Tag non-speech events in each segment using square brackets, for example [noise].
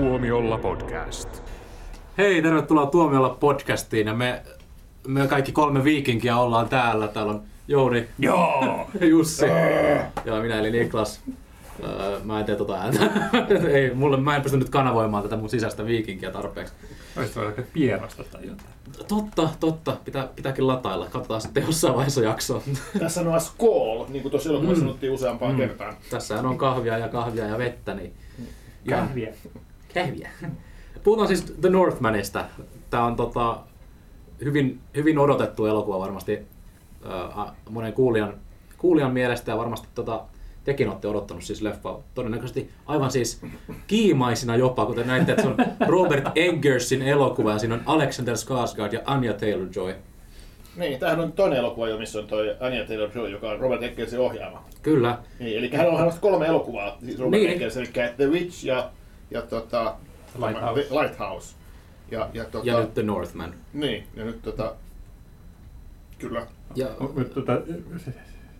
Tuomiolla podcast. Hei, tervetuloa Tuomiolla podcastiin ja me, me kaikki kolme viikinkiä ollaan täällä. Täällä on Jouni, Joo! [laughs] Jussi ja minä eli Niklas. Öö, mä en tee tota ääntä. [laughs] Ei, mulle, mä en pysty nyt kanavoimaan tätä mun sisäistä viikinkiä tarpeeksi. Olisit voinut aika pienosta tai jotain. Totta, totta. Pitää, pitääkin latailla. Katsotaan sitten jossain vaiheessa jaksoa. [laughs] Tässä on Skoll, niin kuin tuossa elokuvassa Mm. sanottiin useampaan Mm. kertaan. Tässähän on kahvia ja kahvia ja vettä, niin... Ja- Kahvia. Kähviä. Puhutaan siis The Northmanista. Tämä on tota, hyvin, hyvin odotettu elokuva varmasti äh, monen kuulijan, kuulijan mielestä ja varmasti tota, tekin olette odottanut siis leffa todennäköisesti aivan siis kiimaisina jopa, kuten näitte, että se on Robert Eggersin elokuva ja siinä on Alexander Skarsgård ja Anya Taylor-Joy. Niin, tämähän on toinen elokuva jo, missä on toi Anya Taylor-Joy, joka on Robert Eggersin ohjaama. Kyllä. Niin, eli hän on ohjannut kolme elokuvaa, siis Robert Niin. Eggers, eli The Witch ja, ja tota, Lighthouse. tämä- Lighthouse. Ja, ja, tota, Ja nyt The Northman. Niin, ja nyt tota, kyllä. Ja, Mutta tota,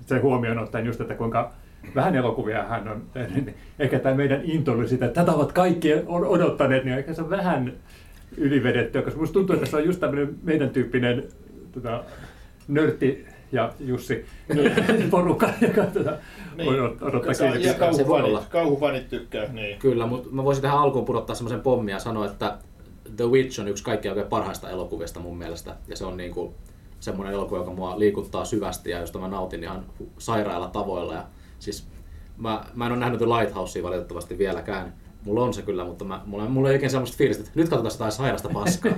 se- huomioon ottaen just, että kuinka vähän elokuvia hän on tehnyt, niin ehkä tämä meidän intoilu sitä, että tätä ovat kaikki odottaneet, niin ehkä se on vähän ylivedettyä, koska musta tuntuu, että se on just tämmöinen meidän tyyppinen tota, nörtti ja Jussi [laughs] porukka, joka tota, Niin. odot- odottaa Se- ja kauhufanit, kauhufanit tykkää, niin. Kyllä, mutta mä voisin tähän alkuun pudottaa semmoisen pommin ja sanoa, että The Witch on yksi kaikkein oikein parhaista elokuvista mun mielestä. Ja se on niinku semmoinen elokuva, joka mua liikuttaa syvästi ja josta mä nautin ihan sairailla tavoilla. Ja siis mä, mä en ole nähnyt The Lighthousea valitettavasti vieläkään. Mulla on se kyllä, mutta mä, mulla, mulla ei oikein semmoista fiilistä, että nyt katsotaan jotain sairasta paskaa.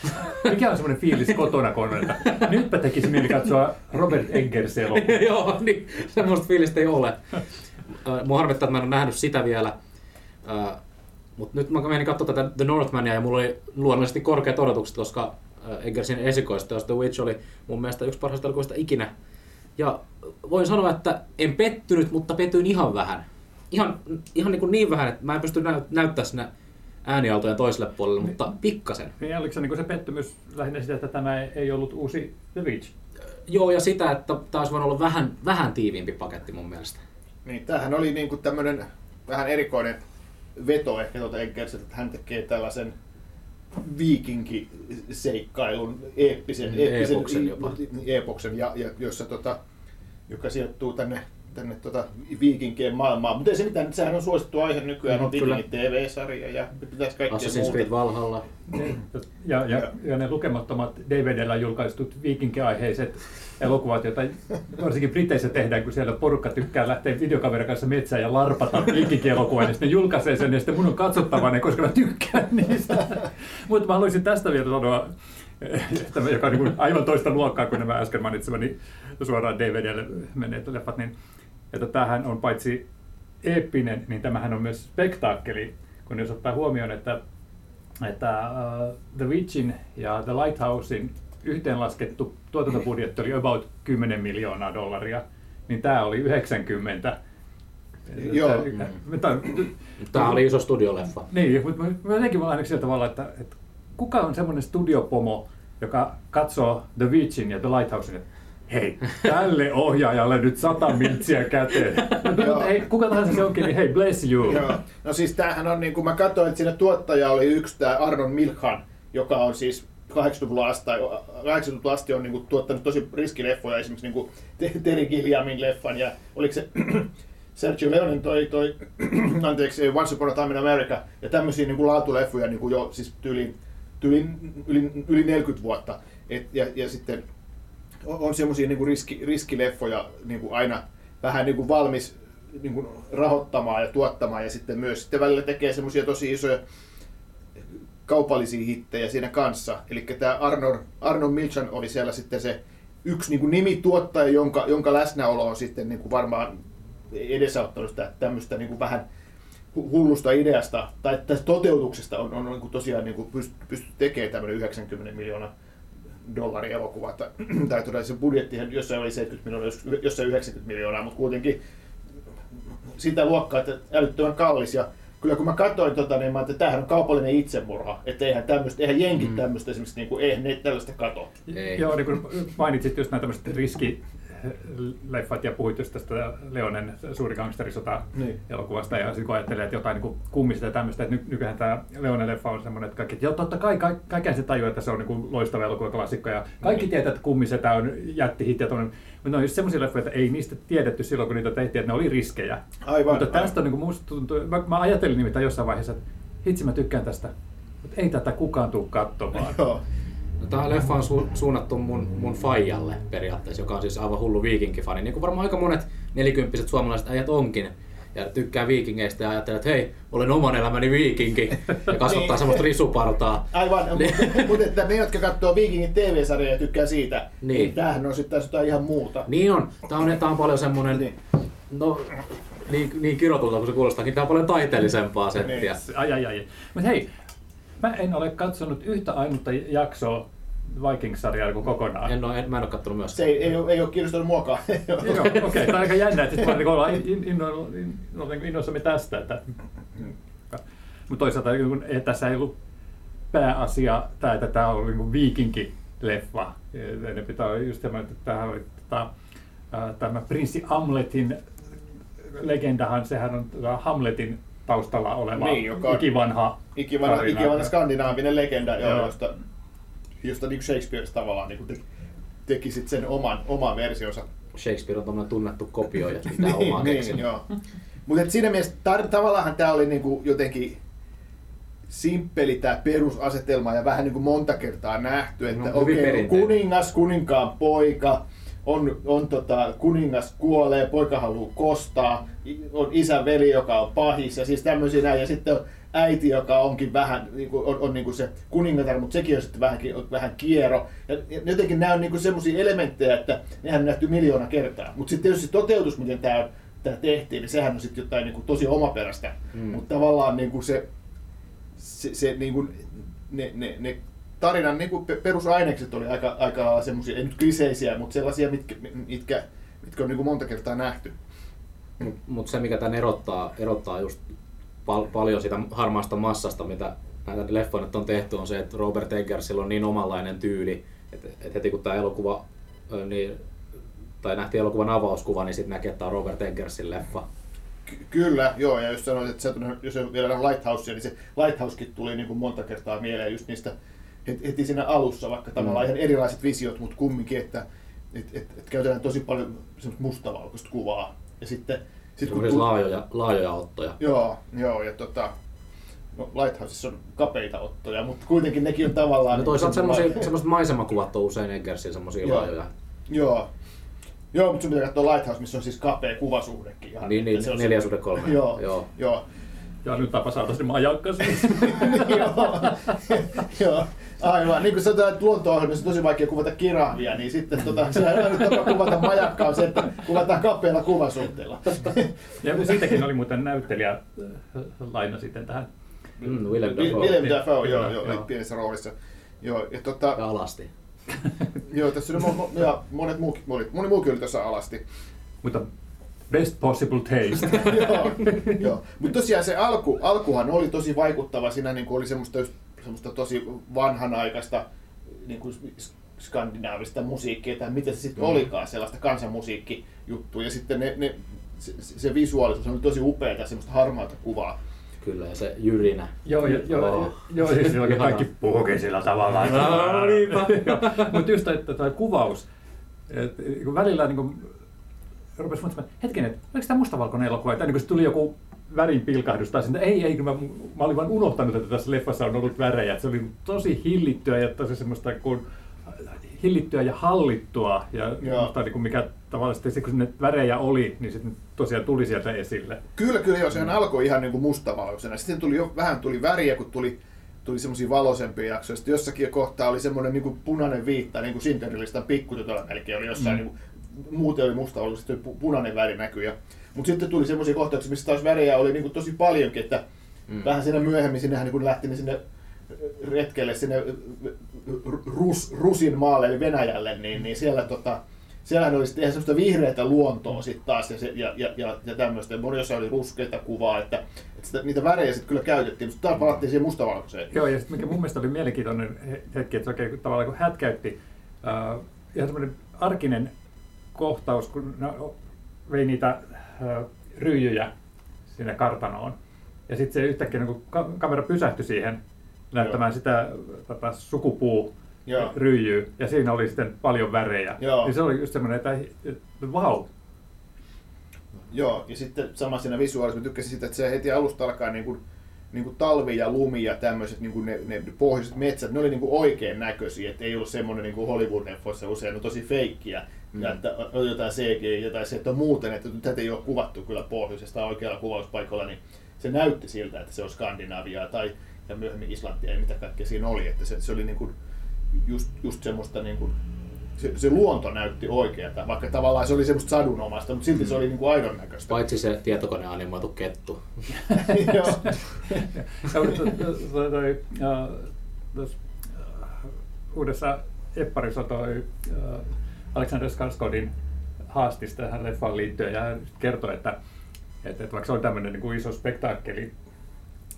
[laughs] Mikä on semmoinen fiilis kotona, että nytpä tekisi mieli katsoa Robert Eggers elokuvaa. [laughs] Joo, niin semmoista fiilistä ei ole. Mua harmittaa, että mä en ole nähnyt sitä vielä. Mutta nyt mä menin katsoa tätä The Northmania ja mulla oli luonnollisesti korkeat odotukset, koska Eggersin esikoisteos The Witch oli mun mielestä yksi parhaista elokuvista ikinä. Ja voin sanoa, että en pettynyt, mutta pettyin ihan vähän. Ihan, ihan niin, kuin niin vähän, että mä en pysty näyt- näyttää sinne äänialtojen toiselle puolelle, mutta pikkasen. Niin oliko se, niin se pettymys lähinnä sitä, että tämä ei ollut uusi The Witch? Joo, ja sitä, että tämä olisi voinut olla vähän, vähän tiiviimpi paketti mun mielestä. Niin, tämähän oli niinku tämmönen vähän erikoinen veto ehkä tuota Eggersiltä, että hän tekee tällaisen viikinkiseikkailun, eeppisen, Mm, eeppisen eepoksen jopa. eepoksen, ja, ja, jossa tota, joka sijoittuu tänne, tänne tota, viikinkien maailmaan. Mutta ei se mitään, sehän on suosittu aihe nykyään, Mm, on. Vikingin TV-sarja ja pitäisi kaikkea Assassin's. Creed Valhalla. Ja, ja, ja ne lukemattomat DVDllä julkaistut viikinkiaiheiset elokuvat, joita varsinkin Briteissä tehdään, kun siellä porukka tykkää lähteä videokameran kanssa metsään ja larpata viikinkielokuvaa, niin sitten julkaisee sen ja sitten mun on katsottava ne, koska mä tykkään niistä. Mutta mä haluaisin tästä vielä sanoa, että joka on niin aivan toista luokkaa kuin nämä äsken mainitsemani suoraan DVDlle menneet leffat, niin että tämähän on paitsi eeppinen, niin tämähän on myös spektaakkeli, kun jos ottaa huomioon, että että uh, The Witchin ja The Lighthousein yhteenlaskettu tuotantobudjetti oli about 10 miljoonaa dollaria, niin tämä oli 90. Joo. Tää- mutta- Tämä oli iso studioleffa. Niin, mutta mä- jotenkin vaan aina sillä tavalla, että, että kuka on semmoinen studiopomo, joka katsoo The Witchin ja The Lighthousein, että hei, tälle ohjaajalle nyt sata miltsiä käteen. [laughs] Joo. hei, kuka tahansa se onkin, niin hei, bless you. Joo. No siis tämähän on, niin kuin mä katsoin, että siinä tuottaja oli yksi tämä Arnon Milchan, joka on siis 80-luvun asti, 80-luvun asti on niin kuin, tuottanut tosi riskileffoja, esimerkiksi niin kuin Te- Terry Gilliamin leffan, ja oliko se [clears throat] Sergio Leonen toi, toi [clears throat] anteeksi, Once Upon a Time in America, ja tämmöisiä niin kuin laatuleffoja niin kuin jo siis tyyli, tyyli, yli, yli 40 vuotta. Et, ja, ja sitten on, on semmoisia niin riski, riskileffoja niin kuin aina vähän niin kuin valmis niin kuin rahoittamaan ja tuottamaan ja sitten myös sitten välillä tekee semmoisia tosi isoja kaupallisia hittejä siinä kanssa. Eli tämä Arnon, Arnon Milchan oli siellä sitten se yksi niin kuin nimituottaja, jonka, jonka läsnäolo on sitten niin kuin varmaan edesauttanut sitä tämmöistä niin kuin vähän hu- hullusta ideasta tai tästä toteutuksesta on, on niin kuin tosiaan niin kuin pyst- pystytty tekemään tämmöinen 90 miljoonaa dollarin elokuva. [clears throat] Tai, todella se budjettihan jossain oli 70 miljoonaa, jos- jossain 90 miljoonaa, mutta kuitenkin sitä luokkaa, että älyttömän kallis. Ja kyllä kun mä katsoin tota, niin mä että tämähän on kaupallinen itsemurha. Että eihän, tämmöistä, eihän jenkit tämmöistä esimerkiksi, niin kuin, eihän ne tällaista kato. Ei. Joo, niin kuin mainitsit just nämä tämmöiset riski, leffat ja puhuit just tästä Leonen suuri gangsterisota Niin. elokuvasta ja sitten kun ajattelee, että jotain niin kummista ja tämmöistä, että ny- nykyään tämä Leonen leffa on semmoinen, että kaikki, että totta kai, ka- kaiken se tajuu, että se on niin loistava elokuvaklassikko ja kaikki Niin. tietää, että kummisetä on jättihit ja tommonen, mutta ne on just semmoisia leffoja, että ei niistä tiedetty silloin, kun niitä tehtiin, että ne oli riskejä. Aivan, Mutta tästä on aivan. niin kuin musta tuntuu, mä, mä ajattelin nimittäin jossain vaiheessa, että hitsi mä tykkään tästä, mutta ei tätä kukaan tule katsomaan. Joo. No, tämä leffa on su- suunnattu mun, mun faijalle periaatteessa, joka on siis aivan hullu viikinkifani. Niin kuin varmaan aika monet nelikymppiset suomalaiset äijät onkin. Ja tykkää viikingeistä ja ajattelee, että hei, olen oman elämäni viikinki. Ja kasvattaa Niin. semmoista risupartaa. Aivan, Niin. [laughs] mutta mut, että ne, jotka katsoo Vikingin TV-sarjaa ja tykkää siitä, Niin. niin, niin tämähän on sitten jotain ihan muuta. Niin on. Tämä on, tää on paljon semmoinen, Niin. no niin, niin kirotulta kuin se kuulostaakin, tämä on paljon taiteellisempaa settiä. Ai, ai, ai. Mutta hei, mä en ole katsonut yhtä ainutta jaksoa Vikings-sarjaa kuin kokonaan. En ole, en, mä en ole kattonut Se myöskään. ei, ei, ole, ei ole kiinnostanut muakaan. [laughs] Joo, okei, okay. tämä on aika jännä, että sitten niin ollaan in, in, in, innoissamme tästä. Että, mutta toisaalta kun ei, tässä ei ollut pääasia tämä, että tämä oli niin viikinki-leffa. Ne pitää olla just semmoinen, että tämä oli tota, ää, tämä prinssi Hamletin legendahan, sehän on tota Hamletin taustalla oleva Niin, joka ikivanha Ikivanha, tarina. ikivanha skandinaavinen legenda, joo. Josta, josta niin Shakespeare tavallaan niin te, teki sit sen oman, oman versionsa. Shakespeare on tämmöinen tunnettu kopioija, mitä [laughs] omaa niin, joo. Mutta siinä mielessä tar- tavallaan tämä oli niinku jotenkin simppeli tämä perusasetelma ja vähän niinku monta kertaa nähty, että No, okei, perinteinen. kuningas, kuninkaan poika, on, on tota, kuningas kuolee, poika haluaa kostaa, on isän veli, joka on pahis ja siis tämmöisiä näin, ja sitten on äiti, joka onkin vähän, niinku, on, on niinku se kuningatar, mutta sekin on sitten vähän, vähän kiero. Ja, ja jotenkin nämä on niinku semmoisia elementtejä, että nehän on nähty miljoona kertaa. Mutta sitten tietysti se toteutus, miten tämä tämä tehtiin, niin sehän on sitten jotain niinku tosi omaperäistä. Mm. Mutta tavallaan niinku se, se, se niinku, ne, ne, ne tarinan niinku pe- perusainekset oli aika, aika semmoisia, ei nyt kliseisiä, mutta sellaisia, mitkä, mitkä, mitkä on niinku monta kertaa nähty. Mutta mut se, mikä tämän erottaa, erottaa just pal- paljon sitä harmaasta massasta, mitä näitä leffoja nyt on tehty, on se, että Robert Eggersillä on niin omanlainen tyyli, että, että heti kun tämä elokuva, niin, tai nähtiin elokuvan avauskuva, niin sitten näkee, että tämä on Robert Eggersin leffa. Ky- kyllä, joo, ja jos sanoit, että sä et jos vielä nähnyt Lighthouseia, niin se Lighthousekin tuli niin kuin monta kertaa mieleen just niistä heti, heti siinä alussa, vaikka tavallaan Mm. ihan erilaiset visiot, mutta kumminkin, että et, et, et käytetään tosi paljon semmoista mustavalkoista kuvaa. Ja sitten, sit kun tu- laajoja, laajoja ottoja. Joo, joo, ja tota, no Lighthouseissa on kapeita ottoja, mutta kuitenkin nekin on tavallaan... No toisaalta niin semmosia, semmoiset maisemakuvat on usein Eggersin semmoisia Joo. laajoja. Joo. Joo, mutta sun pitää katsoa Lighthouse, missä on siis kapea kuvasuhdekin. Ihan, Niin, niin, että se on neljä suhde kolme. [laughs] Joo, Joo. joo. Ja nyt tapa saada sen [laughs] joo, [laughs] joo, aivan. Niin kuin sanotaan, että luonto-ohjelmassa on tosi vaikea kuvata kirahvia, niin sitten tota, se ainut tapa kuvata majakkaa on se, että kuvataan kapealla kuvasuhteella. [laughs] ja siitäkin oli muuten näyttelijä äh, laina sitten tähän. Mm, Willem Will- Dafoe. Willem Dafoe, joo, joo, joo. oli pienessä roolissa. Joo, ja tota, Ja alasti. [laughs] joo, tässä oli mo- mo- ja monet muukin, moni, moni muukin oli tuossa alasti. Mutta best possible taste. [laughs] joo, joo. Mutta tosiaan se alku, alkuhan oli tosi vaikuttava. Siinä niin oli semmoista, just, semmoista tosi vanhanaikaista niin kuin skandinaavista musiikkia, tai mitä se sitten Mm. olikaan, sellaista kansanmusiikkijuttua. Ja sitten ne, ne, se, se visuaalisuus oli tosi upeaa, semmoista harmaata kuvaa. Kyllä, ja se jyrinä. Joo, jo, jo, Oh. joo, siis silloin Ihanaa. kaikki puhukin sillä tavalla. No, niinpä. Mutta just että tuo kuvaus, et, kun välillä niin kuin, rupesi muistamaan, hetkinen, että oliko tämä mustavalkoinen elokuva, että niin kun se tuli joku värin pilkahdus tai sitten, ei, ei, mä, mä olin vain unohtanut, että tässä leffassa on ollut värejä. Että se oli tosi hillittyä ja tosi semmoista kuin hillittyä ja hallittua. Ja Joo. mutta niin kuin mikä tavallaan sitten, se, kun ne värejä oli, niin sitten tosiaan tuli sieltä esille. Kyllä, kyllä joo, sehän alkoi ihan niin kuin mustavalkoisena. Sitten tuli jo, vähän tuli väriä, kun tuli, tuli semmoisia valoisempia jaksoja. Sitten jossakin kohtaa oli semmoinen niin kuin punainen viitta, niin kuin Sinterlistan pikkutytöllä melkein oli jossain, Mm. mm. niin kuin, muuten oli mustavalkoinen, sitten pu- punainen väri näkyi. Mutta sitten tuli semmoisia kohtauksia, missä taas värejä oli niin kuin tosi paljonkin, että Mm. vähän siinä myöhemmin sinnehän niin lähti ne sinne retkelle sinne Rus, Rusin maalle eli Venäjälle, niin, niin siellä tota, siellähän oli sitten ihan semmoista vihreätä luontoa sitten taas ja, se, ja, ja, ja, ja tämmöistä. Monessa oli ruskeita kuvaa, että, että sitä, niitä värejä sitten kyllä käytettiin, mutta taas palattiin siihen mustavalkoiseen. Joo, ja sitten mikä mun mielestä oli mielenkiintoinen he- hetki, että se oikein tavallaan kun hätkäytti, äh, ihan semmoinen arkinen kohtaus, kun ne vei niitä ryijyjä sinne kartanoon. Ja sitten se yhtäkkiä niin ka- kamera pysähtyi siihen näyttämään sitä tota, sukupuu Joo. ryijyä, ja siinä oli sitten paljon värejä. Joo. Niin se oli just semmoinen, että, vau, Joo, ja sitten sama siinä visuaalissa, mä tykkäsin sitä, että se heti alusta alkaa niin kuin, niin kuin talvi ja lumi ja tämmöiset niin kuin ne, ne pohjoiset metsät, ne oli niin kuin oikein näköisiä, että ei ollut semmoinen niin kuin Hollywood-leffoissa usein on tosi feikkiä, mm. ja että on jotain CGI, jotain se, että on muuten, että tätä ei ole kuvattu kyllä pohjoisesta oikealla kuvauspaikalla, niin se näytti siltä, että se on Skandinaviaa tai ja myöhemmin Islantia ja mitä kaikkea siinä oli, että se, se oli niin kuin just, just semmoista niin kuin, se, se luonto näytti oikealta, vaikka tavallaan se oli semmoista sadunomaista, mutta silti se oli niin kuin aidon näköistä. Paitsi se tietokoneanimoitu kettu. [laughs] Joo. Toi- toi- äh, äh, uudessa Epparissa toi äh, Alexander Skarsgårdin haastis tähän leffaan liittyen ja hän kertoi, että, että, että vaikka se on tämmöinen niin kuin iso spektaakkeli,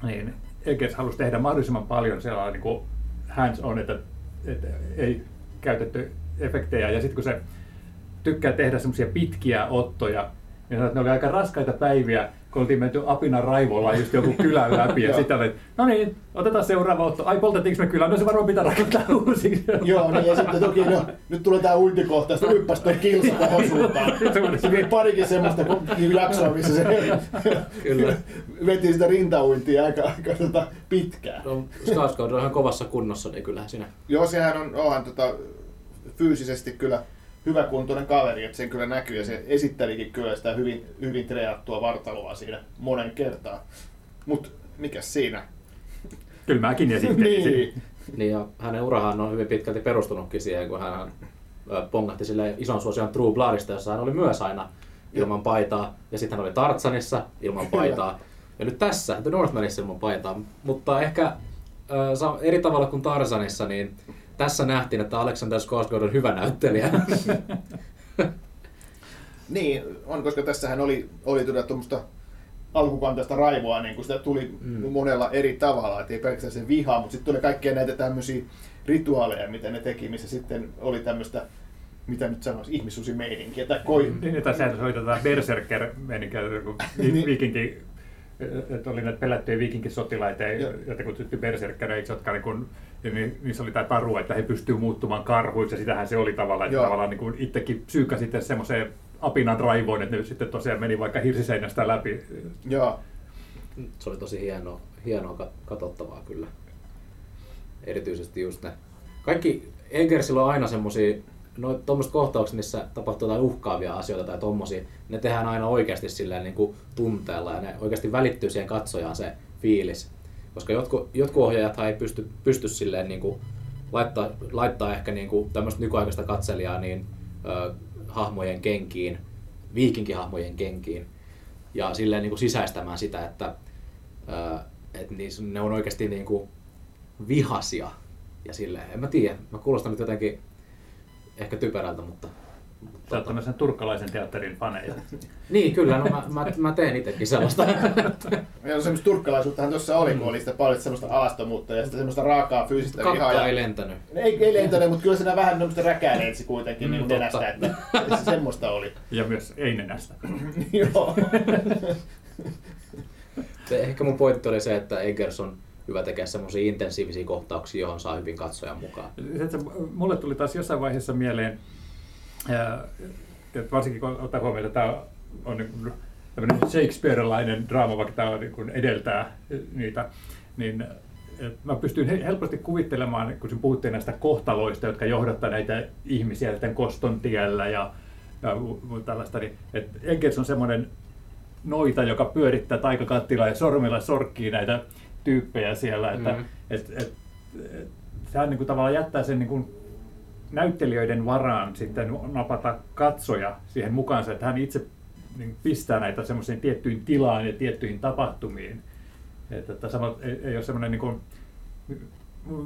niin Eggers halusi tehdä mahdollisimman paljon sellainen niin kuin hands on, että, että ei käytetty efektejä. Ja sitten kun se tykkää tehdä semmoisia pitkiä ottoja, niin sanoi, että ne oli aika raskaita päiviä, kun oltiin menty apinan raivolla just joku kylän [laughs] läpi. ja sitten oli, no niin, otetaan seuraava otto. Ai, poltettiinko me kylän? No se varmaan pitää rakentaa [laughs] uusiksi. Joo, niin ja sitten toki no, nyt tulee tää uintikohta, sitten hyppäsi toi kilsa tohon suuntaan. [laughs] Se vei parikin semmoista ko- jaksoa, missä se Kyllä. veti sitä rintauintia aika, aika tota, pitkään. No, Skarsgård on ihan kovassa kunnossa, niin kyllähän siinä Joo, sehän on onhan tota, fyysisesti kyllä hyväkuntoinen kaveri, että sen kyllä näkyy ja se esittelikin kyllä sitä hyvin, hyvin treenattua vartaloa siinä monen kertaa. Mut mikäs siinä? Kyllä mäkin esittelisin. [laughs] niin. Niin ja hänen urahan on hyvin pitkälti perustunutkin siihen, kun hän pongahti sille ison suosion True Bloodista, jossa hän oli myös aina ilman paitaa. Ja sitten hän oli Tartsanissa ilman paitaa. Ja nyt tässä, The Northmanissa ilman paitaa. Mutta ehkä eri tavalla kuin Tarzanissa, niin tässä nähtiin, että Alexander Skarsgård on hyvä näyttelijä. [laughs] Niin, on, koska tässähän oli, oli tuota tuommoista alkukantaista raivoa, niin kun sitä tuli mm. monella eri tavalla, että ei pelkästään se vihaa, mutta sitten tuli kaikkia näitä tämmöisiä rituaaleja, mitä ne teki, missä sitten oli tämmöistä, mitä nyt sanoisi, ihmissusimeininkiä tai koi... Niin, että sehän oli tätä berserker meininkiä, kun Niin. viikinki, että oli näitä pelättyjä viikinkisotilaita, joita kutsuttiin berserkereiksi, jotka niin kun, ja ni- niissä oli tämä taru, että he pystyvät muuttumaan karhuiksi, ja sitähän se oli tavallaan, että Joo. tavallaan niin kuin itsekin psyykkä sitten semmoiseen apinan raivoon, että ne sitten tosiaan meni vaikka hirsiseinästä läpi. Joo, Se oli tosi hienoa, hienoa kat- katsottavaa kyllä. Erityisesti just ne. Kaikki Eggersillä on aina semmosia, no tuommoiset kohtaukset, missä tapahtuu jotain uhkaavia asioita tai tommosia, ne tehdään aina oikeasti silleen niin kuin tunteella ja ne oikeasti välittyy siihen katsojaan se fiilis. Koska jotkut, jotkut ohjaajat ei pysty, pysty silleen niin kuin laittaa, laittaa ehkä niin kuin tämmöistä nykyaikaista katselijaa niin ö, hahmojen kenkiin, viikinkihahmojen kenkiin ja silleen niin kuin sisäistämään sitä, että, ää, että niissä- ne on oikeasti niin kuin vihasia. Ja silleen, en mä tiedä, mä kuulostan nyt jotenkin ehkä typerältä, mutta... Sä oot tämmöisen turkkalaisen teatterin faneja. [laughs] Niin, kyllä, no mä, mä, mä teen itsekin sellaista. [laughs] ja no semmoista turkkalaisuuttahan tuossa oli, kun oli sitä paljon semmoista alastomuutta ja sitä semmoista raakaa fyysistä vihaa. Kakka Ja, ei lentänyt. ei, ei lentänyt, mutta kyllä siinä vähän semmoista räkäileitsi kuitenkin Mm, niin totta. nenästä, että se semmoista oli. [laughs] Ja myös ei nenästä. Joo. Se, ehkä mun pointti oli se, että Eggers on hyvä tekemään semmoisia intensiivisiä kohtauksia, johon saa hyvin katsojan mukaan. Mulle tuli taas jossain vaiheessa mieleen, että varsinkin kun ottaa huomioon, että tämä on niin kuin tämmöinen Shakespearelainen draama, vaikka tämä on niin edeltää niitä, niin mä pystyn he- helposti kuvittelemaan, kun puhuttiin näistä kohtaloista, jotka johdattaa näitä ihmisiä tämän koston tiellä ja, ja tällaista, niin että Eggers on semmoinen noita, joka pyörittää taikakattilaa ja sormilla sorkkii näitä tyyppejä siellä, että Mhm. et, et, et, sehän niin kuin tavallaan jättää sen niin kuin näyttelijöiden varaan sitten napata katsoja siihen mukaansa, että hän itse niin pistää näitä semmoiseen tiettyyn tilaan ja tiettyihin tapahtumiin. Että, että sama, ei, ei ole semmoinen niin kuin,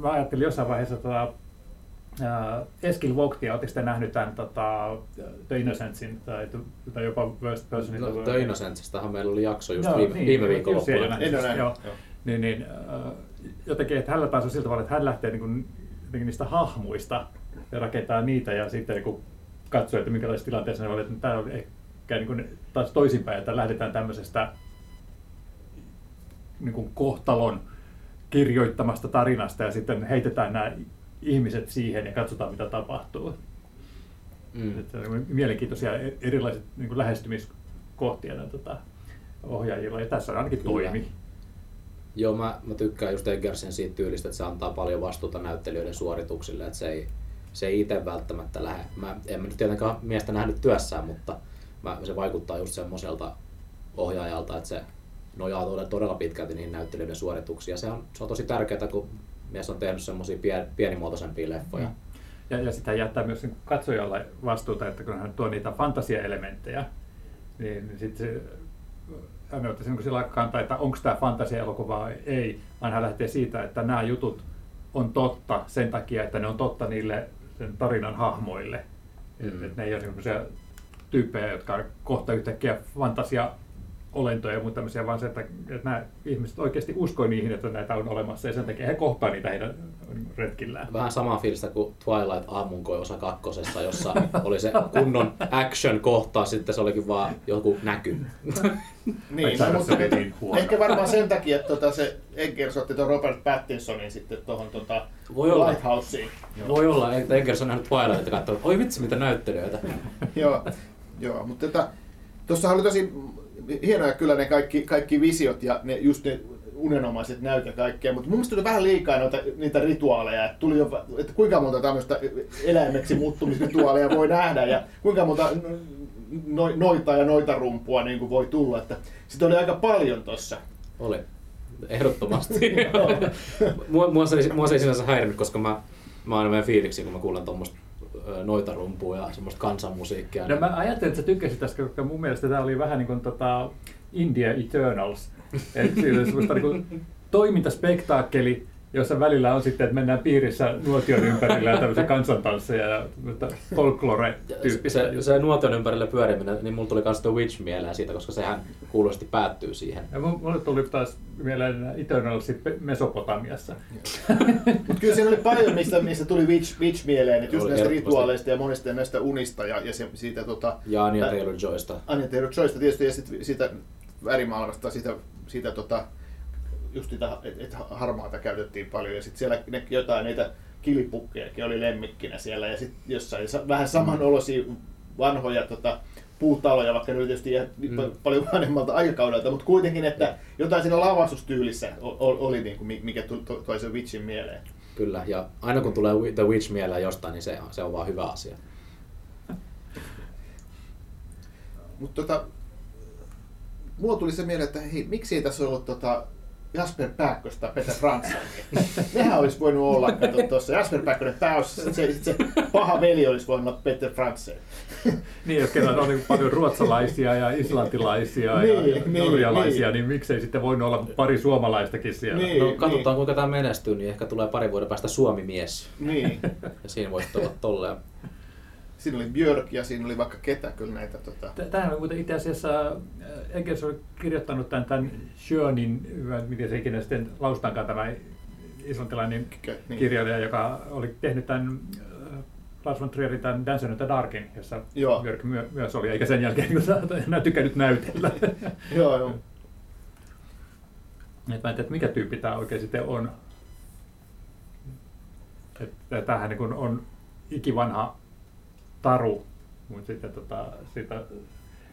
mä ajattelin jossain vaiheessa tota, ää, Eskil Vogtia, oletteko te nähnyt tämän tota, The Innocencein tai, tai jopa Worst Person in the No? The Innocencestahan meillä oli jakso just Joo, viime, niin, viime. En ole nähnyt, Joo. joo. Niin, niin, äh, jotenkin, että hänellä taas on sillä tavalla, että hän lähtee niin kuin, jotenkin niistä hahmuista ja rakentaa niitä ja sitten niin kuin katsoa, että minkälaisessa tilanteessa ne olivat. Tämä on ehkä niin kuin taas toisinpäin, että lähdetään tämmöisestä niin kuin kohtalon kirjoittamasta tarinasta ja sitten heitetään nämä ihmiset siihen ja katsotaan mitä tapahtuu. Mm. Että on mielenkiintoisia e- erilaiset niin kuin lähestymiskohtia näitä tota, ohjaajilla ja tässä on ainakin Kyllä. toimi. Joo, mä, mä tykkään just Eggersen siitä tyylistä, että se antaa paljon vastuuta näyttelijöiden suorituksille, että se ei, se ei itse välttämättä lähde. Mä en mä nyt tietenkään miestä nähnyt työssään, mutta mä, se vaikuttaa just semmoiselta ohjaajalta, että se nojaa todella, todella pitkälti niihin näyttelijöiden suorituksiin. Se on, se on tosi tärkeää, kun mies on tehnyt semmoisia pien, pienimuotoisempia leffoja. Mm. Ja, ja sitä jättää myös niin katsojalle vastuuta, että kun hän tuo niitä fantasiaelementtejä, niin, sitten hän ottaisi niin sillä kantaa, että onko tämä fantasia-elokuva vai ei, vaan hän lähtee siitä, että nämä jutut on totta sen takia, että ne on totta niille sen tarinan hahmoille. Mm. Että et ne ei ole sellaisia tyyppejä, jotka kohta yhtäkkiä fantasia olentoja ja muuta tämmöisiä, vaan se, että, että nämä ihmiset oikeasti uskoi niihin, että näitä on olemassa ja sen takia he kohtaa niitä heidän retkillään. Vähän samaa fiilistä kuin Twilight aamunkoi osa kakkosesta, jossa oli se kunnon action kohta, sitten se olikin vaan joku näky. niin, no, mutta niin ehkä varmaan sen takia, että tota, se Eggers otti tuon Robert Pattinsonin sitten tuohon tota, Voi olla. Lighthouseen. Voi olla, että Eggers on nähnyt Twilight ja katsonut, oi vitsi mitä näyttelijöitä. [laughs] joo, joo, mutta tota, tuossa oli tosi hienoja kyllä ne kaikki, kaikki visiot ja ne, just ne unenomaiset näyt ja kaikkea, mutta mun mielestä tuli vähän liikaa noita, niitä rituaaleja, että, tuli jo, että kuinka monta tämmöistä eläimeksi muuttumisrituaalia voi nähdä ja kuinka monta no, noita ja noita rumpua niin kuin voi tulla, että sitä oli aika paljon tossa. Oli, ehdottomasti. [laughs] mua, mua, se, mua se ei sinänsä häirinyt, koska mä, mä aina menen fiiliksi, kun mä kuulen tuommoista noita rumpua ja semmoista kansanmusiikkia. No mä ajattelin, että sä tykkäsit tästä, koska mun mielestä tämä oli vähän niin kuin tota India Eternals. Että semmoista niin kuin toimintaspektaakkeli, jossa välillä on sitten, että mennään piirissä nuotion ympärillä ja tämmöisiä kansantansseja ja folklore-tyyppisiä. Se, se, nuotion ympärillä pyöriminen, niin mulla tuli myös The Witch mieleen siitä, koska sehän kuulosti päättyy siihen. Ja mulle tuli taas mieleen Eternals Mesopotamiassa. Mutta kyllä siinä oli paljon, mistä, mistä tuli Witch, Witch mieleen, että just näistä rituaaleista ja monista näistä unista ja, ja se, siitä... Tota, ja Anya Taylor-Joysta. Anya Taylor-Joysta tietysti ja sitten siitä värimaailmasta, siitä, siitä tota, just sitä, että et harmaata käytettiin paljon ja sitten siellä ne, jotain niitä kilipukkejakin oli lemmikkinä siellä ja sitten jossain vähän samanoloisia vanhoja tota, puutaloja, vaikka ne oli tietysti mm. paljon vanhemmalta aikakaudelta, mutta kuitenkin, että jotain siinä lavastustyylissä oli, niin kuin, mikä toi sen Witchin mieleen. Kyllä, ja aina kun tulee The Witch mieleen jostain, niin se, se on vaan hyvä asia. Mutta tota, mulla tuli se mieleen, että hei, miksi ei tässä ollut tota, Jasper Pääkköstä Peter Fransson. Nehän olisi voinut olla, kato tuossa. Jasper Pääkkönen pääosassa, se, se paha veli olisi voinut olla Peter Fransson. niin, jos kerran on niin paljon ruotsalaisia ja islantilaisia niin, ja niin, norjalaisia, niin. niin miksei sitten voinut olla pari suomalaistakin siellä. Niin, no katsotaan niin. kuinka tämä menestyy, niin ehkä tulee pari vuoden päästä Suomi-mies. Niin. ja siinä voisi olla tolleen siinä oli Björk ja siinä oli vaikka ketä kyllä näitä. Tota... Tähän on itse asiassa, äh, Eggers oli kirjoittanut tämän, tämän Schönin, miten se ikinä sitten lausutankaan tämä islantilainen niin. kirjailija, joka oli tehnyt tämän äh, Lars von Trierin tämän Dance in the Darkin, jossa joo. Björk myö, myös oli, eikä sen jälkeen kun enää tykännyt näytellä. [laughs] joo, joo. Et mä en tiedä, mikä tyyppi tämä oikein sitten on. Tämähän niin on ikivanha taru, mutta sitten tota, sitä,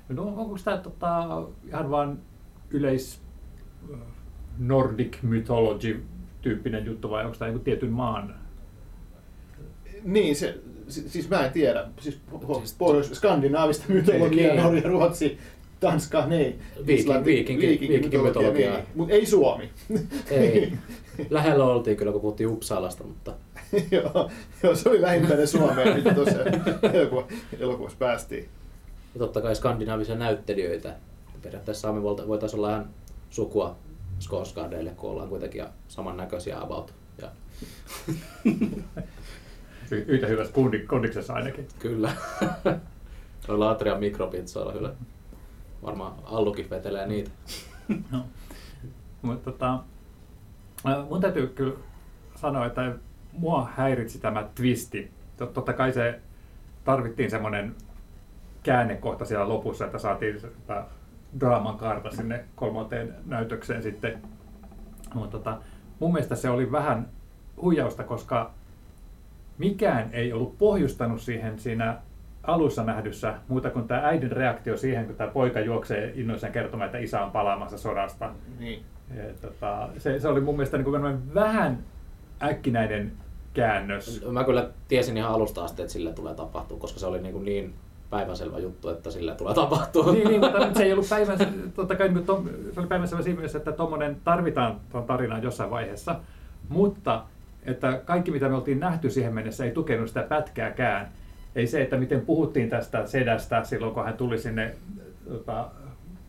no, onko tämä tota, ihan vain yleis Nordic mythology tyyppinen juttu vai onko tämä joku tietyn maan? Niin, se, siis mä en tiedä. Siis, siis Pohjois-Skandinaavista mytologiaa, niin. Norja, Ruotsi, Tanska, niin. Viiking, viikinki, viikinki mytologiaa. Niin. Mutta ei Suomi. Ei. [laughs] Lähellä oltiin kyllä, kun puhuttiin Uppsalasta, mutta [laughs] joo, joo, se oli lähimpänä Suomea, mitä tuossa elokuvassa päästiin. Ja totta kai skandinaavisia näyttelijöitä. Periaatteessa Saamen voitaisiin olla ihan sukua Skorsgardeille, kun ollaan kuitenkin samannäköisiä about. Ja... [laughs] Yhtä hyvässä kondiksessa ainakin. Kyllä. [laughs] Noilla Atrian mikropizzoilla kyllä. Varmaan Allukin vetelee niitä. no. Mutta tota, mun täytyy kyllä sanoa, että mua häiritsi tämä twisti. Totta kai se tarvittiin semmoinen käännekohta siellä lopussa, että saatiin sitä draaman kaarta sinne kolmanteen näytökseen sitten. Mutta tota, mun mielestä se oli vähän huijausta, koska mikään ei ollut pohjustanut siihen siinä alussa nähdyssä muuta kuin tämä äidin reaktio siihen, kun tämä poika juoksee innoissaan kertomaan, että isä on palaamassa sodasta. Niin. Ja, tota, se, se oli mun mielestä niin kuin vähän äkkinäinen käännös. Mä kyllä tiesin ihan alusta asti, että sille tulee tapahtua, koska se oli niin, kuin niin päivänselvä juttu, että sille tulee tapahtua. Niin, niin mutta se ei ollut päivän, totta kai niin tom, se oli päivänselvä siinä mielessä, että tuommoinen tarvitaan tuon tarinaan jossain vaiheessa, mutta että kaikki mitä me oltiin nähty siihen mennessä ei tukenut sitä pätkääkään. Ei se, että miten puhuttiin tästä sedästä silloin, kun hän tuli sinne tota,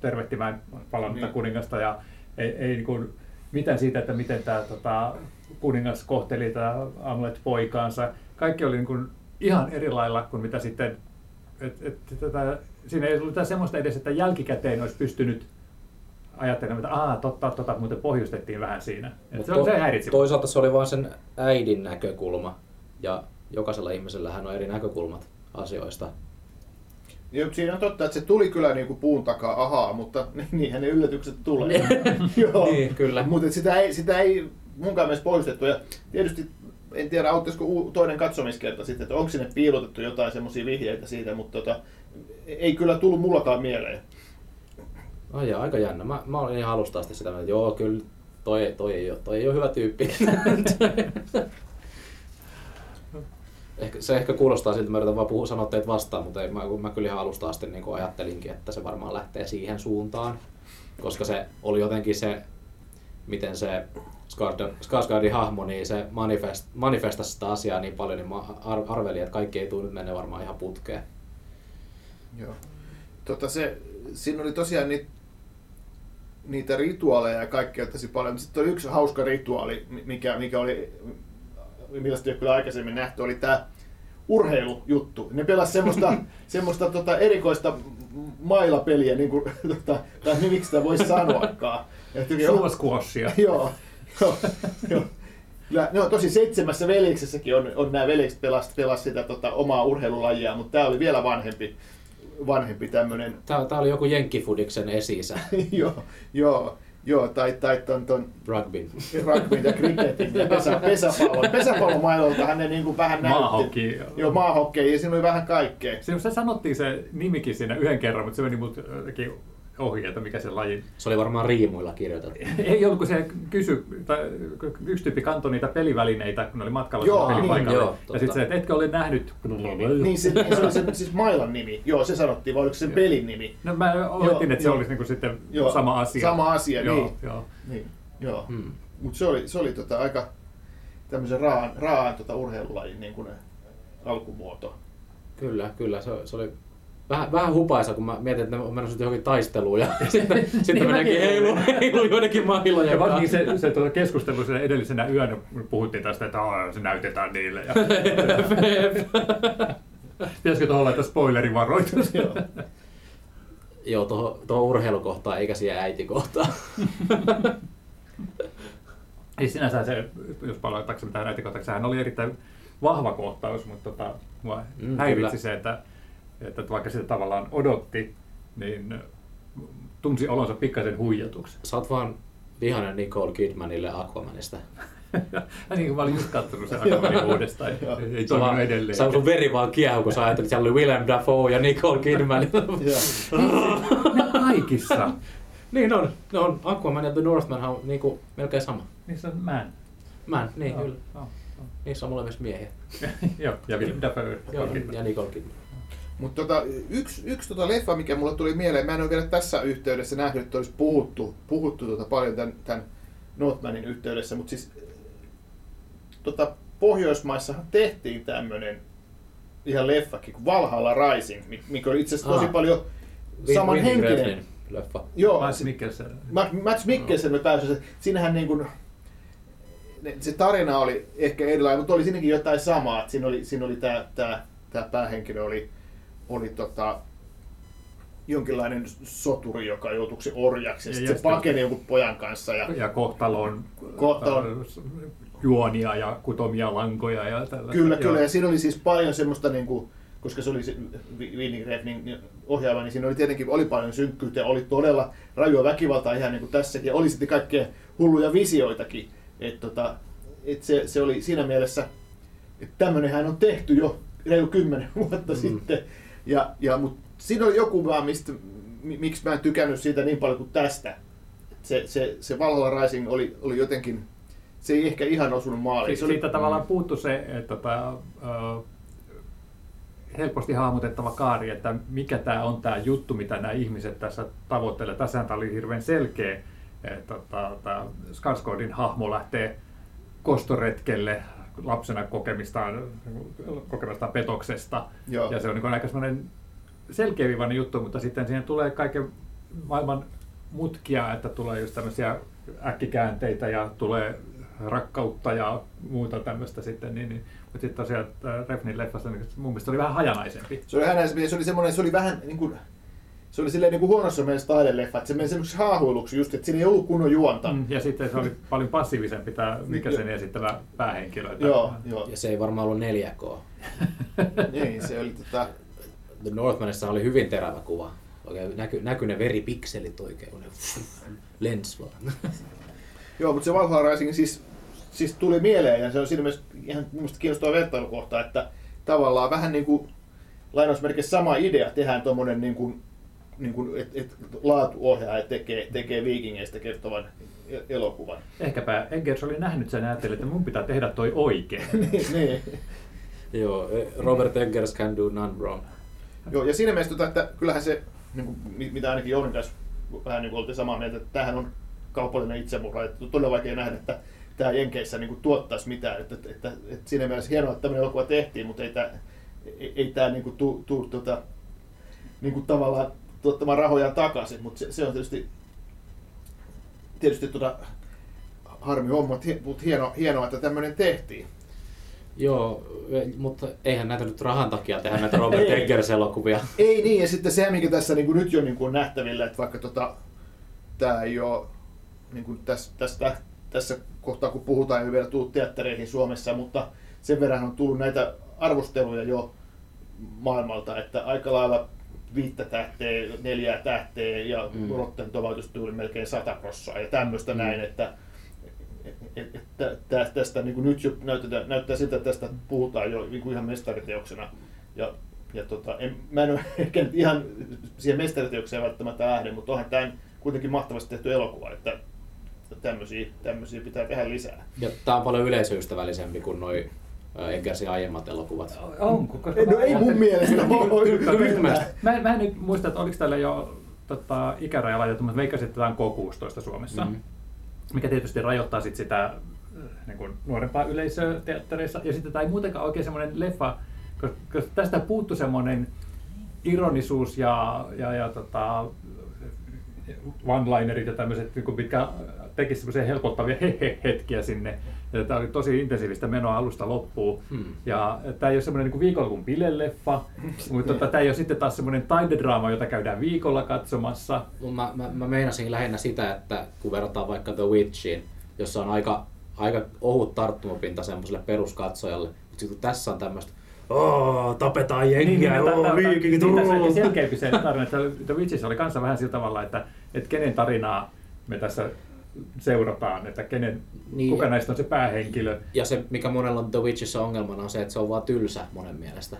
tervehtimään palannutta niin. kuningasta ja ei, ei niin kuin, mitään siitä, että miten tämä tota, kuningas kohteli tätä Amlet-poikaansa. Kaikki oli niin kuin, ihan eri lailla kuin mitä sitten, et, et, tätä, siinä ei ollut semmoista edes, että jälkikäteen olisi pystynyt ajattelemaan, että aah, totta, totta, muuten pohjustettiin vähän siinä. Et se, to, se häiritsi. Toisaalta se oli vain sen äidin näkökulma, ja jokaisella ihmisellä hän on eri näkökulmat asioista. Joo, siinä on totta, että se tuli kyllä niin kuin puun takaa, ahaa, mutta [laughs] niinhän ne yllätykset tulee. [laughs] [laughs] Joo. Niin, kyllä. Mutta sitä ei, sitä ei munkaan mielestä poistettu. Ja tietysti en tiedä, auttaisiko toinen katsomiskerta sitten, että onko sinne piilotettu jotain semmoisia vihjeitä siitä, mutta tota, ei kyllä tullut mullakaan mieleen. Ai ja, aika jännä. Mä, mä olin ihan alusta asti sitä, että joo, kyllä toi, toi, ei ole, toi ei ole hyvä tyyppi. [laughs] ehkä, se ehkä kuulostaa siltä, että mä yritän vaan puhua, sanoa teitä vastaan, mutta ei, mä, mä kyllä ihan alusta asti niin ajattelinkin, että se varmaan lähtee siihen suuntaan. Koska se oli jotenkin se, miten se Skarsgårdin hahmo, niin se manifest, manifestasi sitä asiaa niin paljon, niin mä ar- arvelin, että kaikki ei tule nyt mennä varmaan ihan putkeen. Joo. Tota se, siinä oli tosiaan niitä, niitä rituaaleja ja kaikkea tosi paljon. Sitten oli yksi hauska rituaali, mikä, mikä oli, millaista ei kyllä aikaisemmin nähty, oli tämä urheilujuttu. Ne pelasivat semmoista, [laughs] semmoista tota erikoista mailapeliä, niin kuin, tota, tai miksi sitä voisi sanoakaan. [laughs] Suoskuossia. Joo, joo, joo. Ja, no tosi seitsemässä veljeksessäkin on, on nämä veljekset pelas, pelas sitä tota, omaa urheilulajia, mutta tämä oli vielä vanhempi, vanhempi tämmöinen. Tämä, tämä oli joku Jenkkifudiksen esi-isä. [laughs] joo, joo, joo, tai, tai ton, ton Rugbyn. rugbyn ja cricketin ja pesä, pesäpallon. Pesäpallomailoltahan ne niin kuin vähän näytti. Maahokki. Joo, maahokki ja siinä oli vähän kaikkea. Se, se sanottiin se nimikin siinä yhden kerran, mutta se meni mut jotenkin ohi, että mikä se laji. Se oli varmaan riimuilla kirjoitettu. [laughs] Ei ollut, kun se kysy, tai yksi tyyppi kantoi niitä pelivälineitä, kun ne oli matkalla Joo, sinne pelipaikalle. niin, joo, ja sitten se, että etkö ole nähnyt... Niin, se, niin, se oli se, siis mailan nimi. Joo, se sanottiin, vai oliko se sen pelin nimi? No mä oletin, että se olisi niinku sitten Joo, sama asia. Sama asia, joo, niin. Joo. Niin, joo. Hmm. Mutta se oli, se oli tota aika tämmöisen raan, raan tota urheilulajin niin kuin alkumuoto. Kyllä, kyllä. Se, se oli vähän, vähän hupaisa, kun mä mietin, että ne on menossa johonkin taisteluun ja [laughs] sitten, sitten Niin meneekin mäkin heilu, heilu joidenkin mailojen Ja varsinkin se, se tuota keskustelu sen edellisenä yönä, kun puhuttiin tästä, että "Aa, se näytetään niille. Ja... [laughs] Pitäisikö tuohon laittaa spoilerivaroitus? Joo. [laughs] Joo, tuohon, tuohon urheilukohtaan eikä siihen äitikohtaan. Ei sinänsä se, jos palataksemme tähän näytikohtaksi, sehän oli erittäin vahva kohtaus, mutta tota, Mm, mm, häiritsi kyllä. se, että, että vaikka sitä tavallaan odotti, niin tunsi olonsa pikkasen huijatuksi. Sä oot vaan vihainen Nicole Kidmanille Aquamanista. Ja niin kuin mä olin just katsonut sen [laughs] Aquamanin uudestaan, ei, ei Se on toiminut edelleen. sä sun veri vaan kiehu, kun sä ajattelit, että siellä oli Willem Dafoe ja Nicole Kidman. [laughs] [laughs] Ne kaikissa. niin on, ne on. Aquaman ja The Northman on niinku melkein sama. Niissä on man. Mä, niin kyllä. Niissä on molemmissa miehiä. Joo, ja Willem Dafoe. Joo, ja Nicole Kidman. Mutta tota, yksi, yksi tota leffa, mikä mulle tuli mieleen, mä en ole vielä tässä yhteydessä nähnyt, että olisi puhuttu, puhuttu tota paljon tämän, tämän Northmanin yhteydessä, mutta siis tota, Pohjoismaissahan tehtiin tämmöinen ihan leffakin kuin Valhalla Rising, mi- mikä oli itse asiassa tosi Ah. paljon Win- samanhenkinen. Leffa. Joo, Mads Mikkelsen. Ma- Mats Mikkelsen me pääsimme, siinähän niin kuin, se tarina oli ehkä erilainen, mutta oli siinäkin jotain samaa. Että siinä oli, siinä oli tämä, tämä, tämä päähenkilö oli, oli tota, jonkinlainen soturi, joka joutuksi orjaksi. Ja, Ja sitten se pakeni jonkun pojan kanssa. Ja, Ja kohtalon, Kohtalon. juonia ja kutomia lankoja ja tällaista. kyllä, kyllä. Ja siinä oli siis paljon semmoista niin kuin, koska se oli se Winning Refnin ohjaava, niin siinä oli tietenkin oli paljon synkkyyttä, oli todella rajua väkivaltaa ihan niin kuin tässäkin, ja oli sitten kaikkea hulluja visioitakin. Et tota, et se, se, oli siinä mielessä, että tämmöinenhän on tehty jo reilu kymmenen vuotta mm. sitten. Ja, ja, mutta siinä oli joku vaan, mistä, miksi mä en tykännyt siitä niin paljon kuin tästä. Se, se, se Valhalla Rising oli, oli jotenkin, se ei ehkä ihan osunut maaliin. Siis se oli, siitä tavallaan puuttu se, että tota, uh, helposti hahmotettava kaari, että mikä tämä on tämä juttu, mitä nämä ihmiset tässä tavoittelee. Tässä oli hirveän selkeä, että tota, Skarsgårdin hahmo lähtee kostoretkelle lapsena kokemistaan, kokemastaan petoksesta. Joo. Ja se on niin aika semmoinen selkeävivainen juttu, mutta sitten siihen tulee kaiken maailman mutkia, että tulee just tämmöisiä äkkikäänteitä ja tulee rakkautta ja muuta tämmöistä sitten, niin, niin mutta sitten tosiaan Refnin leffasta niin mun mielestä oli vähän hajanaisempi. Se oli hajanaisempi ja se oli semmoinen, se oli vähän niin kuin, se oli silleen niin kuin huonossa mielessä taideleffa, että se meni semmoiseksi haahuiluksi just, että siinä ei ollut kunnon juonta. Mm, ja sitten se oli paljon passiivisempi tämä, mikä sen esittävä päähenkilö. Joo, joo. Ja se ei varmaan ollut 4K. [laughs] niin, se oli tota... The Northmanissa oli hyvin terävä kuva. Oikein näky, näky ne veripikselit oikein, lens vaan. [laughs] Joo, mutta se Valhalla Rising siis, siis tuli mieleen ja se on siinä mielessä ihan minusta kiinnostava vertailukohta, että tavallaan vähän niin kuin lainausmerkeissä sama idea, tehdään tuommoinen niin kuin, niin kuin, että et laatuohjaaja tekee, tekee viikingeistä kertovan e-, elokuvan. Ehkäpä Eggers oli nähnyt sen ja ajatteli, että mun pitää tehdä toi oikein. [laughs] niin, niin. Joo, Robert Eggers can do none wrong. Joo, ja siinä mielessä, tota, että kyllähän se, niin kuin, mitä ainakin Jounin kanssa vähän niin kuin oltiin samaa mieltä, että tämähän on kaupallinen itsemurha. Että todella vaikea nähdä, että tämä Jenkeissä niin kuin, tuottaisi mitään. Että, että, että, että siinä mielessä hienoa, että tämmöinen elokuva tehtiin, mutta ei tämä, ei, ei tämä niin kuin, tuu, tuu tuota, niin kuin, tavallaan tuottamaan rahoja takaisin. Mutta se, se, on tietysti, tietysti tuota, harmi homma, mutta hieno, hienoa, että tämmöinen tehtiin. Joo, mutta eihän näitä nyt rahan takia tehdä näitä Robert [laughs] Eggers-elokuvia. Ei niin, ja sitten se, mikä tässä niin kuin nyt jo niin kuin on nähtävillä, että vaikka tota, tämä ei ole niin kuin tässä, tässä, tässä kohtaa, kun puhutaan, ei vielä tullut teattereihin Suomessa, mutta sen verran on tullut näitä arvosteluja jo maailmalta, että aika lailla viittä tähteä, neljää tähteä ja mm. Rotten Tomatoes tuli melkein sata prossaa ja tämmöistä mm. näin, että että tästä niin kuin nyt jo näyttää, näyttää siltä, että tästä puhutaan jo niin kuin ihan mestariteoksena. Ja, ja tota, en, mä en ole [laughs] ehkä ihan siihen mestariteokseen välttämättä lähde, mutta onhan tämä kuitenkin mahtavasti tehty elokuva, että tämmöisiä, tämmöisiä pitää tehdä lisää. Ja tämä on paljon yleisöystävällisempi kuin noin Eggersin aiemmat elokuvat. Onko? Koska no ei mun mielestä mä, mä, mä en nyt muista, että oliko täällä jo tota, ikäraja laitettu, mutta veikkasin, että tämä on K16 Suomessa. Mm-hmm. Mikä tietysti rajoittaa sit sitä äh, niin kuin nuorempaa yleisöä teattereissa. Ja sitten tämä ei muutenkaan oikein semmoinen leffa, koska tästä puuttu semmoinen ironisuus ja, ja, ja tota, one-linerit ja tämmöiset, niin mitkä tekisi semmoisia helpottavia he-he-hetkiä sinne. Ja tämä oli tosi intensiivistä menoa alusta loppuun. Hmm. Ja tämä ei ole semmoinen niin viikonlopun bileleffa, [laughs] mutta tota, tämä ei ole sitten taas semmoinen taidedraama, jota käydään viikolla katsomassa. Mä, mä, mä meinasin lähinnä sitä, että kun verrataan vaikka The Witchiin, jossa on aika, aika ohut tarttumapinta semmoiselle peruskatsojalle, mutta sitten kun tässä on tämmöistä Oh, tapetaan jengiä, niin, niin, oh, viikingit, niin, tässä on selkeämpi se tarina, että The Witches oli kanssa vähän sillä tavalla, että, että kenen tarinaa me tässä seurataan, että kenen, niin, kuka näistä on se päähenkilö. Ja se, mikä monella on The Witchissä ongelmana, on se, että se on vaan tylsä monen mielestä.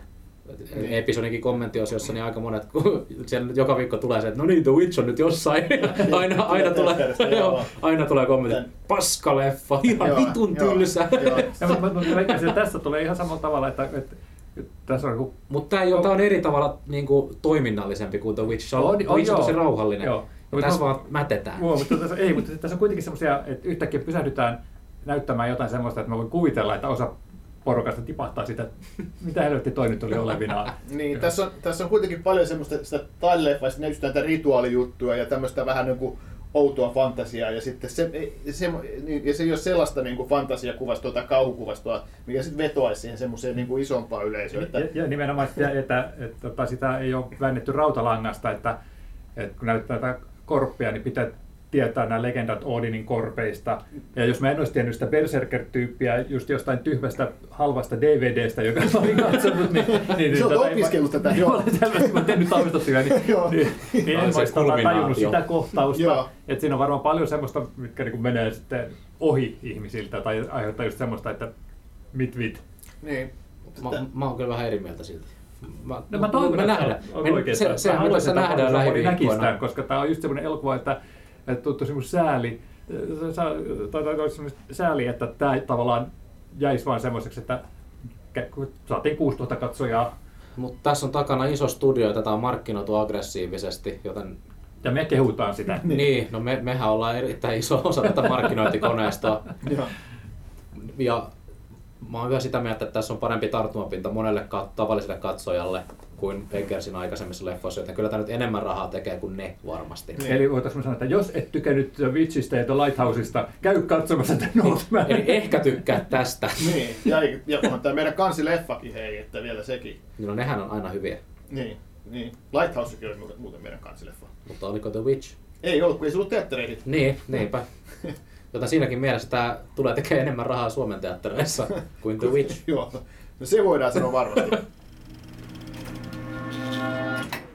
Niin. Episodinkin kommenttiosiossa niin aika monet, kun siellä joka viikko tulee se, että no niin, The Witch on nyt jossain. [laughs] aina, aina, tulee, [laughs] joo, aina tulee kommentti, paskaleffa, ihan vitun tylsä. [laughs] Mutta tässä tulee ihan samalla tavalla, että, että tässä on, kun... Mutta tämä, on, on eri tavalla niin kuin, toiminnallisempi kuin The Witch. Se on, on, on, on tosi rauhallinen. Joo. Ja tässä vaan mätetään. Joo, mutta tässä, ei, mutta tässä on kuitenkin semmoisia, että yhtäkkiä pysähdytään näyttämään jotain semmoista, että mä voin kuvitella, että osa porukasta tipahtaa sitä, mitä helvetti toi nyt oli olevinaan. [laughs] niin, tässä on, tässä on kuitenkin paljon semmoista sitä ne just näitä rituaalijuttuja ja tämmöistä vähän niin kuin outoa fantasiaa ja sitten se, se, niin, ja se ei ole sellaista niin kuin fantasiakuvastoa tai kauhukuvastoa, mikä sitten vetoaisi siihen semmoiseen niin isompaan yleisöön. Että... Ja, ja nimenomaan että, että, että, että tota, sitä ei ole väännetty rautalangasta, että, että kun näyttää tätä korppia, niin pitää tietää nämä legendat Odinin korpeista. Ja jos mä en olisi tiennyt sitä Berserker-tyyppiä just jostain tyhmästä halvasta DVDstä, joka mä olin katsonut, niin... [laughs] niin Sä oot tota, en mä- opiskellut tätä, [laughs] Joo, joo. olen tällaista, mä oon tehnyt taustatyöä, niin, [laughs] Joo. niin, niin No, en se olisi tota tajunnut sitä kohtausta. Joo. Että siinä on varmaan paljon semmoista, mitkä niin menee sitten ohi ihmisiltä tai aiheuttaa just semmoista, että mit vit. Niin. Mä, mä oon kyllä vähän eri mieltä silti. Mä, No mä toivon, me että nähdään. on Me, oikein. se, se, se että nähdään lähiviikkoina. koska tämä on just semmoinen elokuva, että, että on tosi mun sääli, tai, tai, tai sääli, että tämä tavallaan jäisi vaan semmoiseksi, että saatiin 6000 katsojaa Mutta tässä on takana iso studio ja tätä on markkinoitu aggressiivisesti, joten ja me kehutaan sitä. [laughs] niin, no me, mehän ollaan erittäin iso osa tätä markkinointikoneistoa. Joo. Ja mä oon hyvä sitä mieltä, että tässä on parempi tarttumapinta monelle tavalliselle katsojalle kuin Eggersin aikaisemmissa leffoissa, joten kyllä tämä nyt enemmän rahaa tekee kuin ne varmasti. Niin. Eli voitaisiin sanoa, että jos et tykännyt The Witchistä ja The Lighthouseista, käy katsomassa The Northman. Eli ehkä tykkää tästä. Niin, ja, ja onhan tämä meidän kansileffakin, hei, että vielä sekin. No nehän on aina hyviä. Niin, niin. Lighthousekin oli muuten- muuten meidän kansileffa. Mutta oliko The Witch? Ei ollut, kun ei se ollut teattereihin. Niin, niinpä. Joten siinäkin mielessä tämä tulee tekemään enemmän rahaa Suomen teattereissa [laughs] kuin The Witch. Joo, no se voidaan sanoa varmasti. うん。